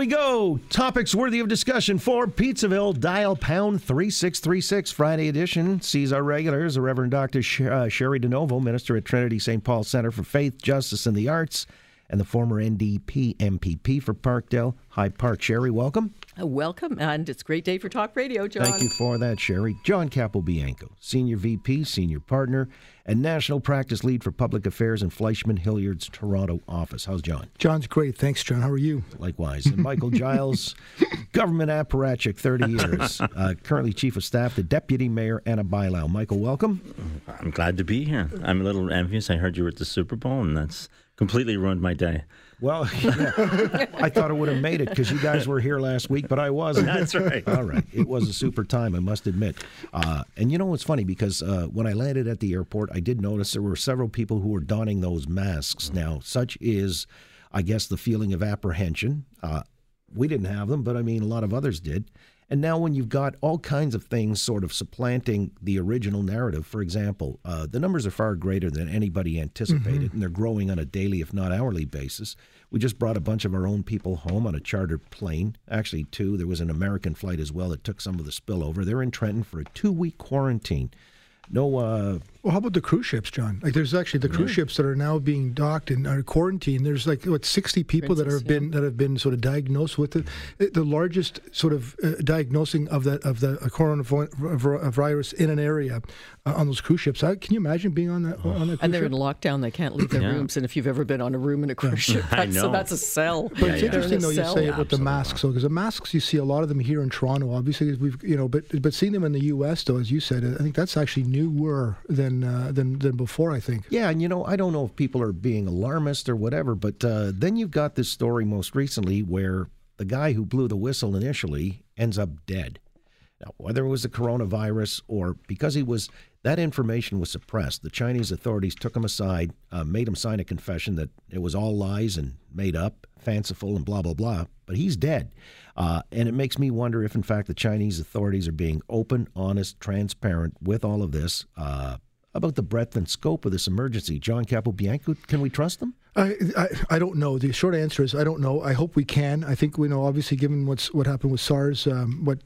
We go. Topics worthy of discussion for Pizzaville. Dial pound 3636, Friday edition. Sees our regulars, the Reverend Dr. Sh- uh, Cheri DiNovo, minister at Trinity St. Paul Center for Faith, Justice, and the Arts, and the former NDP MPP for Parkdale High Park. Cheri, welcome. Uh, Welcome, and it's a great day for Talk Radio, John. Thank you for that, Cheri. John Capobianco, Senior VP, Senior Partner, and National Practice Lead for Public Affairs in Fleishman Hillard's Toronto office. How's John? John's great. Thanks, John. How are you? Likewise. And Michael Giles, government apparatchik, 30 years. Uh, currently Chief of Staff to Deputy Mayor Ana Bailao. Michael, welcome. I'm glad to be here. I'm a little envious. I heard you were at the Super Bowl, and that's completely ruined my day. Well, yeah, I thought I would have made it because you guys were here last week, but I wasn't. That's right. All right. It was a super time, I must admit. Uh, and you know what's funny? Because uh, when I landed at the airport, I did notice there were several people who were donning those masks. Now, such is, I guess, the feeling of apprehension. Uh, we didn't have them, but I mean, a lot of others did. And now, when you've got all kinds of things sort of supplanting the original narrative, for example, uh, the numbers are far greater than anybody anticipated, and they're growing on a daily, if not hourly basis. We just brought a bunch of our own people home on a chartered plane. Actually, two. There was an American flight as well that took some of the spillover. They're in Trenton for a two week quarantine. No, uh, Well, how about the cruise ships, John? Like, there's actually the cruise ships that are now being docked and are quarantined. There's like what 60 people that have been that have been sort of diagnosed with it. The largest sort of uh, diagnosing of that of the coronavirus in an area uh, on those cruise ships. I, can you imagine being on that on that cruise And they're ship? in lockdown; they can't leave their Yeah. rooms. And if you've ever been on a room in a cruise ship, I that's, so that's a cell. But it's Yeah, yeah. interesting though you They're in a say cell. it with the masks, though, because the masks you see a lot of them here in Toronto. Obviously, we've you know, but but seeing them in the U.S. though, as you said, I think that's actually newer than uh, than than before. I think. Yeah, and you know, I don't know if people are being alarmist or whatever, but uh, then you've got this story most recently where the guy who blew the whistle initially ends up dead. Now, whether it was the coronavirus or because he was that information was suppressed, the Chinese authorities took him aside, uh, made him sign a confession that it was all lies and made up, fanciful, and blah blah blah. But he's dead, uh, and it makes me wonder if, in fact, the Chinese authorities are being open, honest, transparent with all of this. Uh, about the breadth and scope of this emergency, John Capobianco, can we trust them? I, I I don't know. The short answer is I don't know. I hope we can. I think we know. Obviously, given what's what happened with SARS, um, what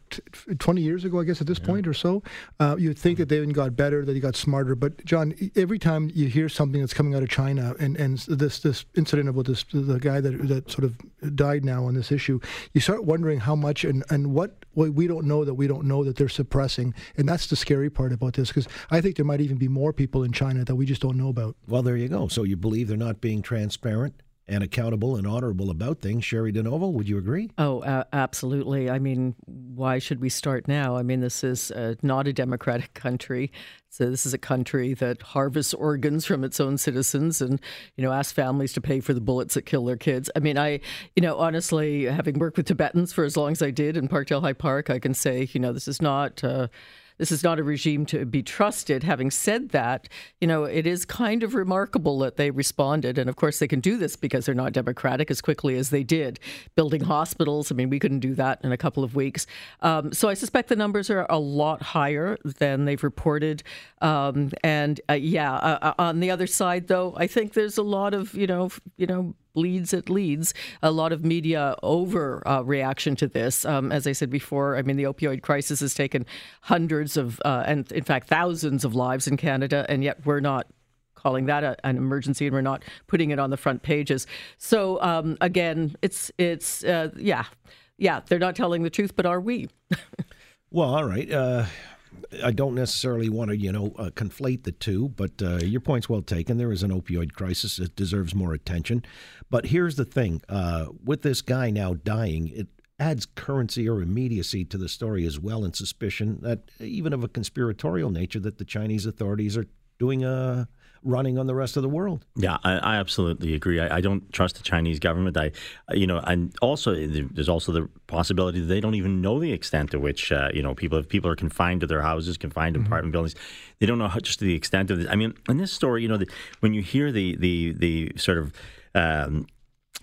twenty years ago, I guess at this point or so, uh, you'd think that they even got better, that they got smarter. But John, every time you hear something that's coming out of China, and, and this this incident about this the guy that that sort of died now on this issue, you start wondering how much and and what what we don't know that we don't know that they're suppressing, and that's the scary part about this because I think there might even be more people in China that we just don't know about. Well, there you go. So you believe they're not being transparent and accountable and honorable about things. Cheri DiNovo, would you agree? Oh, uh, absolutely. I mean, why should we start now? I mean, this is uh, not a democratic country. So this is a country that harvests organs from its own citizens, and you know, asks families to pay for the bullets that kill their kids. I mean, I, you know, honestly, having worked with Tibetans for as long as I did in Parkdale High Park, I can say, you know, this is not. Uh, this is not a regime to be trusted. Having said that, you know, it is kind of remarkable that they responded. And of course, they can do this because they're not democratic as quickly as they did, building hospitals. I mean, we couldn't do that in a couple of weeks. Um, so I suspect the numbers are a lot higher than they've reported. Um, and uh, yeah, uh, uh, on the other side, though, I think there's a lot of, you know, you know, leads it leads. A lot of media over uh, reaction to this. Um, as i said before i mean the opioid crisis has taken hundreds of uh, and in fact thousands of lives in canada and yet we're not calling that a, an emergency and we're not putting it on the front pages. So um, again it's it's uh, yeah yeah they're not telling the truth but are we? Well, all right. Uh, I don't necessarily want to, you know, uh, conflate the two, but uh, your point's well taken. There is an opioid crisis; it deserves more attention. But here's the thing: uh, with this guy now dying, it adds currency or immediacy to the story as well, and suspicion that even of a conspiratorial nature that the Chinese authorities are doing a running on the rest of the world. Yeah, I, I absolutely agree. I, I, don't trust the Chinese government. I, you know, and also there's also the possibility that they don't even know the extent to which uh, you know people if people are confined to their houses, confined to mm-hmm. apartment buildings, they don't know how, just the extent of this. I mean, in this story, you know, the, when you hear the the the sort of um,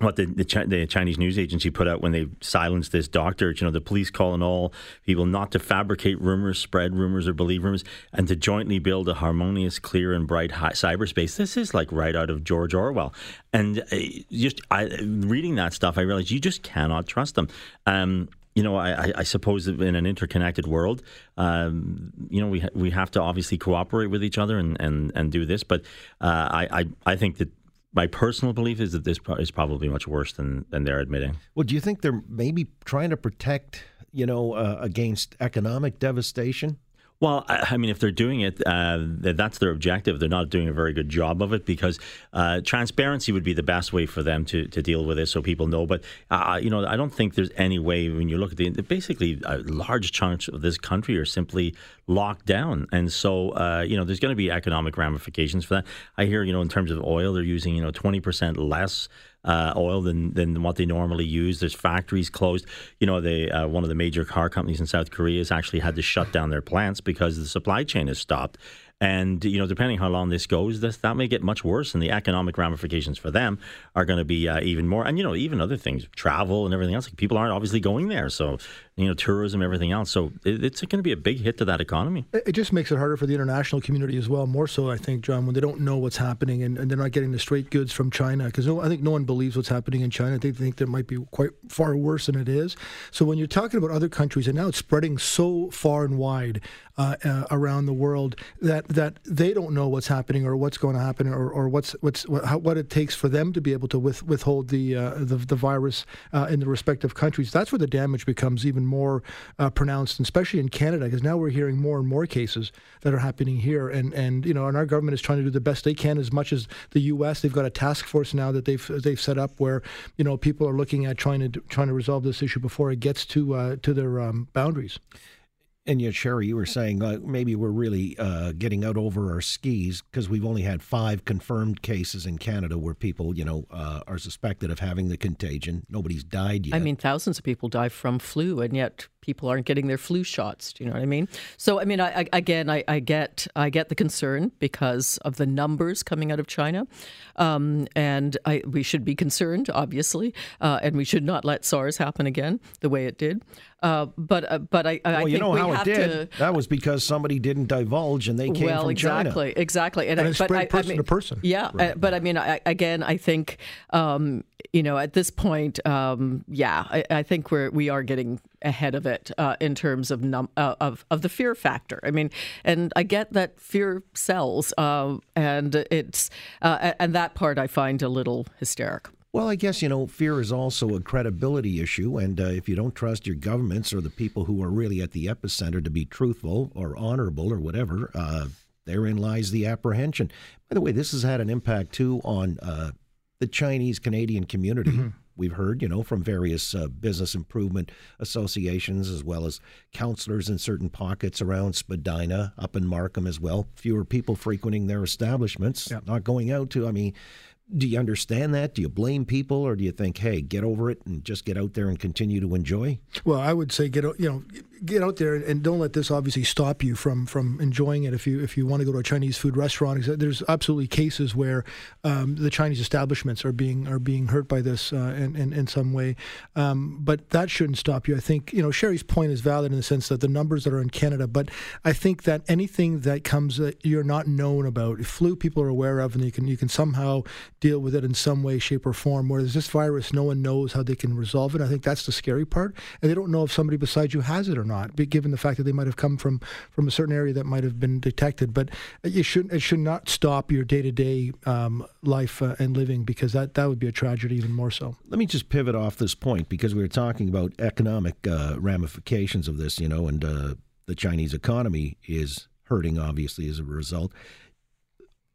what the, the, the, Chinese news agency put out when they silenced this doctor. You know, the police calling all people not to fabricate rumors, spread rumors, or believe rumors, and to jointly build a harmonious, clear, and bright cyberspace. This is like right out of George Orwell. And uh, just I, reading that stuff, I realized you just cannot trust them. Um, you know, I, I, suppose in an interconnected world, um, you know, we ha- we have to obviously cooperate with each other and, and, and do this. But uh, I, I I think that my personal belief is that this is probably much worse than, than they're admitting. Well, do you think they're maybe trying to protect, you know, uh, against economic devastation? Well, I mean, if they're doing it, uh, that's their objective. They're not doing a very good job of it because uh, transparency would be the best way for them to, to deal with it, so people know. But uh, you know, I don't think there's any way when you look at the basically a large chunks of this country are simply locked down, and so uh, you know, there's going to be economic ramifications for that. I hear, you know, in terms of oil, they're using you know 20 percent less uh, oil than, than what they normally use. There's factories closed. You know, they, uh, one of the major car companies in South Korea has actually had to shut down their plants because the supply chain has stopped. And you know, depending how long this goes, this that may get much worse, and the economic ramifications for them are going to be uh, even more. And you know, even other things, travel and everything else. Like people aren't obviously going there, so you know, tourism, everything else. So it, it's going to be a big hit to that economy. It just makes it harder for the international community as well. More so, I think, John, when they don't know what's happening and, and they're not getting the straight goods from China, because no, I think no one believes what's happening in China. They think that might be quite far worse than it is. So when you're talking about other countries, and now it's spreading so far and wide uh, uh, around the world that that they don't know what's happening or what's going to happen or, or what's what's what, how, what, it takes for them to be able to with, withhold the, uh, the, the virus uh, in the respective countries. That's where the damage becomes even more uh, pronounced, especially in Canada, because now we're hearing more and more cases that are happening here, and and you know, and our government is trying to do the best they can as much as the U.S. They've got a task force now that they've they've set up where you know people are looking at trying to trying to resolve this issue before it gets to uh, to their um, boundaries. And yet, Cheri, you were saying uh, maybe we're really uh, getting out over our skis because we've only had five confirmed cases in Canada where people, you know, uh, are suspected of having the contagion. Nobody's died yet. I mean, thousands of people die from flu, and yet people aren't getting their flu shots. Do you know what I mean? So, I mean, I, I, again, I, I, get I get the concern because of the numbers coming out of China, um, and we should be concerned, obviously, uh, and we should not let SARS happen again the way it did. Uh, but uh, but I, well, I you know how it did. To, that was because somebody didn't divulge, and they came well, from exactly, China. exactly, and, and it spread person mean, to person. Yeah, uh, right. but I mean, again, I think um, you know at this point, um, yeah, I, I, think we're we are getting ahead of it uh, in terms of num- uh, of of the fear factor. I mean, and I get that fear sells, uh, and it's and that part I find a little hysterical. Well, I guess, you know, fear is also a credibility issue. And uh, if you don't trust your governments or the people who are really at the epicenter to be truthful or honorable or whatever, uh, therein lies the apprehension. By the way, this has had an impact too on uh, the Chinese Canadian community. Mm-hmm. We've heard, you know, from various uh, business improvement associations as well as councilors in certain pockets around Spadina, up in Markham as well. Fewer people frequenting their establishments, yep. not going out to. I mean, do you understand that? Do you blame people, or do you think, hey, get over it and just get out there and continue to enjoy? Well, I would say get you know get out there and don't let this obviously stop you from from enjoying it. If you if you want to go to a Chinese food restaurant, there's absolutely cases where um, the Chinese establishments are being are being hurt by this uh, in, in, in some way. Um, but that shouldn't stop you. I think you know Cheri's point is valid in the sense that the numbers that are in Canada. But I think that anything that comes that you're not known about, if flu people are aware of, and you can you can somehow deal with it in some way, shape, or form. Whereas this virus, no one knows how they can resolve it. I think that's the scary part, and they don't know if somebody beside you has it or not not, given the fact that they might have come from from a certain area that might have been detected. But it should it should not stop your day to day life uh, and living because that that would be a tragedy even more so. Let me just pivot off this point because we were talking about economic uh, ramifications of this, you know, and uh, the Chinese economy is hurting obviously as a result.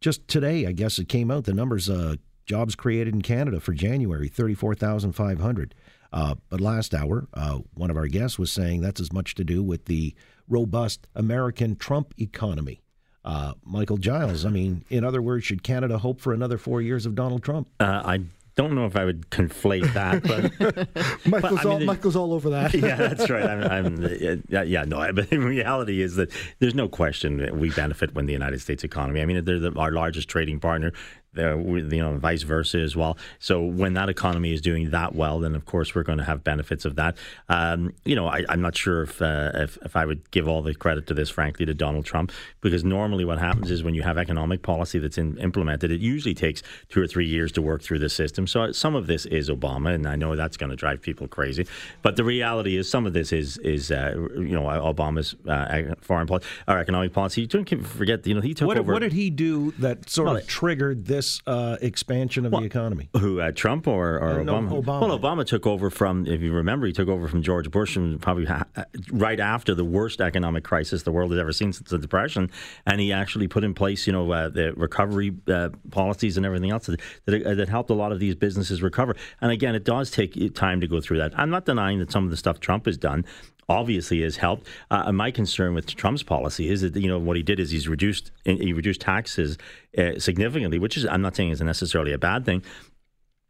Just today, I guess it came out the numbers uh, jobs created in Canada for January, 34,500. Uh, but last hour, uh, one of our guests was saying that's as much to do with the robust American Trump economy. Uh, Michael Giles, I mean, in other words, should Canada hope for another four years of Donald Trump? Uh, I don't know if I would conflate that, but Michael's, I mean, all, the- Michael's all over that. yeah, that's right. I'm, I'm yeah, yeah, no. But the reality is that there's no question that we benefit when the United States economy. I mean, they're the, our largest trading partner. You know, vice versa as well. So when that economy is doing that well, then of course we're going to have benefits of that. Um, you know, I, I'm not sure if, uh, if if I would give all the credit to this, frankly, to Donald Trump, because normally what happens is when you have economic policy that's in, implemented, it usually takes two or three years to work through the system. So some of this is Obama, and I know that's going to drive people crazy. But the reality is, some of this is is uh, you know Obama's uh, foreign policy or economic policy. You don't forget, you know, he took What, over. what did he do that sort Well, of triggered this uh, expansion of the economy? Who uh, Trump or, or Uh, no, Obama? Obama. Well, Obama took over from, if you remember, he took over from George Bush, and probably ha- right after the worst economic crisis the world has ever seen since the Depression, and he actually put in place, you know, uh, the recovery uh, policies and everything else that that, uh, that helped a lot of these businesses recover. And again, it does take time to go through that. I'm not denying that some of the stuff Trump has done obviously has helped. Uh, my concern with Trump's policy is that you know what he did is he's reduced he reduced taxes uh, significantly, which is I'm not saying is necessarily a bad thing.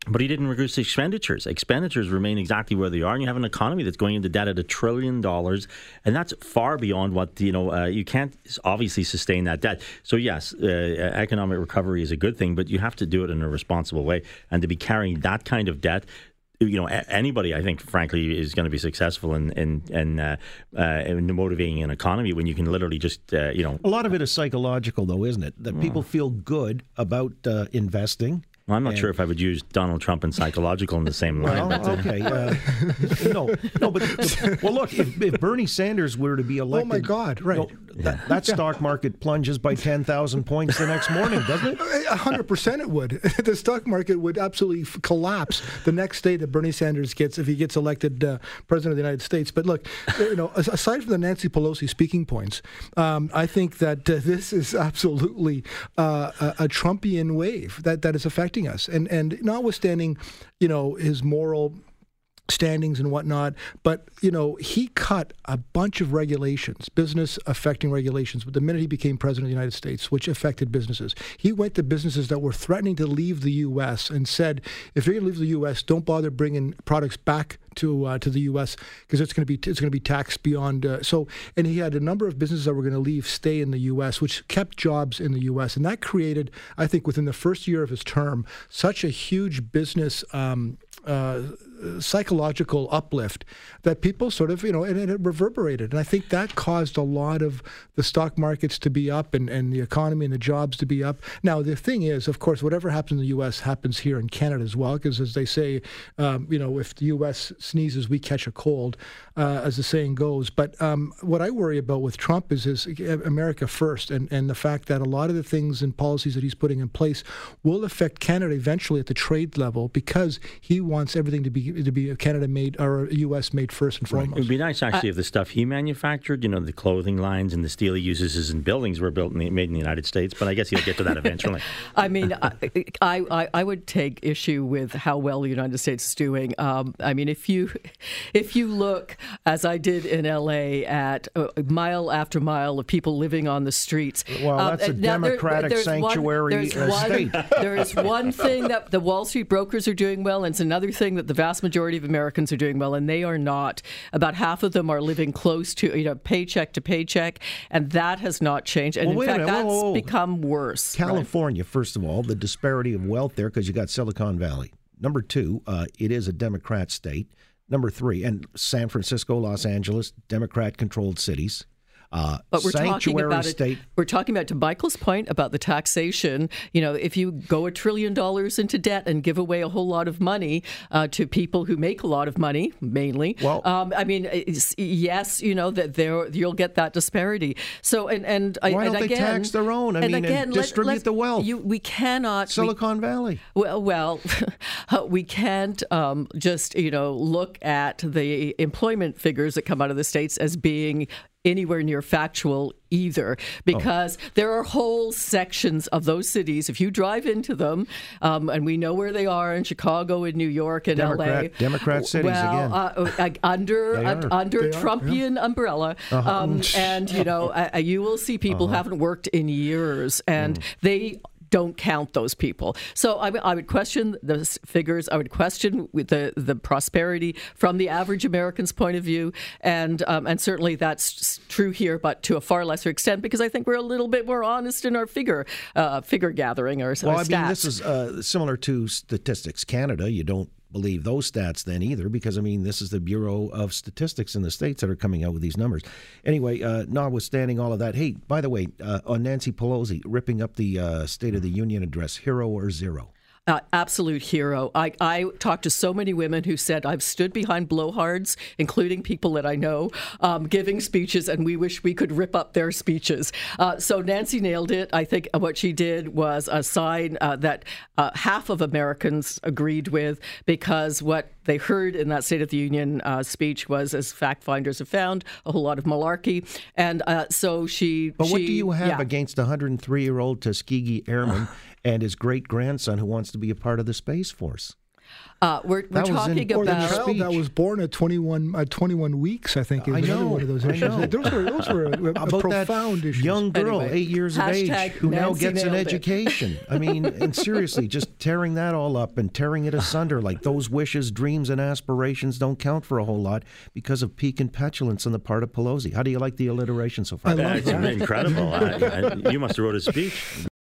But he didn't reduce expenditures. Expenditures remain exactly where they are, and you have an economy that's going into debt at a trillion dollars, and that's far beyond what you know. Uh, you can't obviously sustain that debt. So yes, uh, economic recovery is a good thing, but you have to do it in a responsible way. And to be carrying that kind of debt, you know, anybody I think, frankly, is going to be successful in in in, uh, uh, in motivating an economy when you can literally just uh, you know. A lot of it is psychological, though, isn't it? That people feel good about uh, investing. I'm not sure if I would use Donald Trump and psychological in the same line. Well, but, uh, okay. Uh, no, no, but well, look, if, if Bernie Sanders were to be elected, Oh, my God, right. no, that, that stock market plunges by ten thousand points the next morning, doesn't it? A hundred percent, it would. the stock market would absolutely f- collapse the next day that Bernie Sanders gets if he gets elected uh, president of the United States. But look, you know, aside from the Nancy Pelosi speaking points, um, I think that uh, this is absolutely uh, a, a Trumpian wave that, that is affecting us, and and notwithstanding, you know, his moral standings and whatnot. But you know, he cut a bunch of regulations, business affecting regulations. But the minute he became president of the United States, which affected businesses, he went to businesses that were threatening to leave the U.S. and said, if you're going to leave the U.S., don't bother bringing products back to uh, to the U.S. because it's going to be it's going to be taxed beyond. Uh, so, and he had a number of businesses that were going to leave, stay in the U.S., which kept jobs in the U.S. And that created, I think, within the first year of his term, such a huge business. Um, uh, psychological uplift that people sort of, you know, and, and it reverberated. And I think that caused a lot of the stock markets to be up and, and the economy and the jobs to be up. Now, the thing is, of course, whatever happens in the U.S. happens here in Canada as well, because as they say, um, you know, if the U.S. sneezes, we catch a cold, uh, as the saying goes. But um, what I worry about with Trump is his America first and, and the fact that a lot of the things and policies that he's putting in place will affect Canada eventually at the trade level because he wants everything to be to be Canada made or U.S. made first and foremost. It would be nice actually if the stuff he manufactured, you know, the clothing lines and the steel he uses in buildings were built in the, made in the United States. But I guess he'll get to that eventually. I mean, I, I I would take issue with how well the United States is doing. Um, I mean, if you if you look as I did in L.A. at uh, mile after mile of people living on the streets, Well, um, that's a now there- democratic there's one- sanctuary, there's one- state. there is one thing that the Wall Street brokers are doing well, and it's another thing that the vast majority of Americans are doing well, and they are not. About half of them are living close to you know paycheck to paycheck, and that has not changed. And Well, in fact. That's whoa, whoa. become worse. right? California, first of all, the disparity of wealth there because you got Silicon Valley. Number two, uh, it is a Democrat state. Number three, and San Francisco, Los Angeles, Democrat-controlled cities. Uh, But we're talking about state. it. We're talking about to Michael's point about the taxation. You know, if you go a trillion dollars into debt and give away a whole lot of money uh, to people who make a lot of money, mainly. Well- um, I mean, yes, you know that there you'll get that disparity. So and and I- Why and don't they again, tax their own? I and mean, and again, let- distribute let's- the wealth. You, we cannot. we- Silicon Valley. well, well, we can't um, just you know look at the employment figures that come out of the states as being anywhere near factual either because oh. there are whole sections of those cities if you drive into them um, and we know where they are in chicago and new york and Democrat, la democrat cities well, again uh, uh under uh, under they trumpian are, yeah. umbrella uh-huh. um, and you know uh, you will see people uh-huh. who haven't worked in years and mm. they don't count those people. So I, I would question the figures. I would question the the prosperity from the average American's point of view, and um, and certainly that's true here, but to a far lesser extent because I think we're a little bit more honest in our figure uh, figure gathering or, well, I mean, this is uh, similar to Statistics Canada. You don't believe those stats then either, because I mean, this is the Bureau of Statistics in the states that are coming out with these numbers. Anyway, uh, notwithstanding all of that, hey, by the way, uh, on Nancy Pelosi ripping up the uh, State of the Union address, hero or zero? Uh, absolute hero. I, I talked to so many women who said, I've stood behind blowhards, including people that I know, um, giving speeches, and we wish we could rip up their speeches. Uh, so Nancy nailed it. I think what she did was a sign uh, that uh, half of Americans agreed with because what they heard in that State of the Union uh, speech was, as fact finders have found, a whole lot of malarkey. And uh, so she. But she, what do you have yeah. against a 103 year old Tuskegee Airman and his great grandson who wants to be a part of the Space Force. Uh, we're we're talking in, about the child that was born at 21, uh, 21 weeks. I think is I know, one of those issues. Those were those were a, a profound issue. Young girl, anyway, eight years of age, who Nancy now gets an it. education. I mean, and seriously, just tearing that all up and tearing it asunder, like those wishes, dreams, and aspirations don't count for a whole lot because of pique and petulance on the part of Pelosi. How do you like the alliteration so far? I That's incredible. I, I, you must have wrote a speech.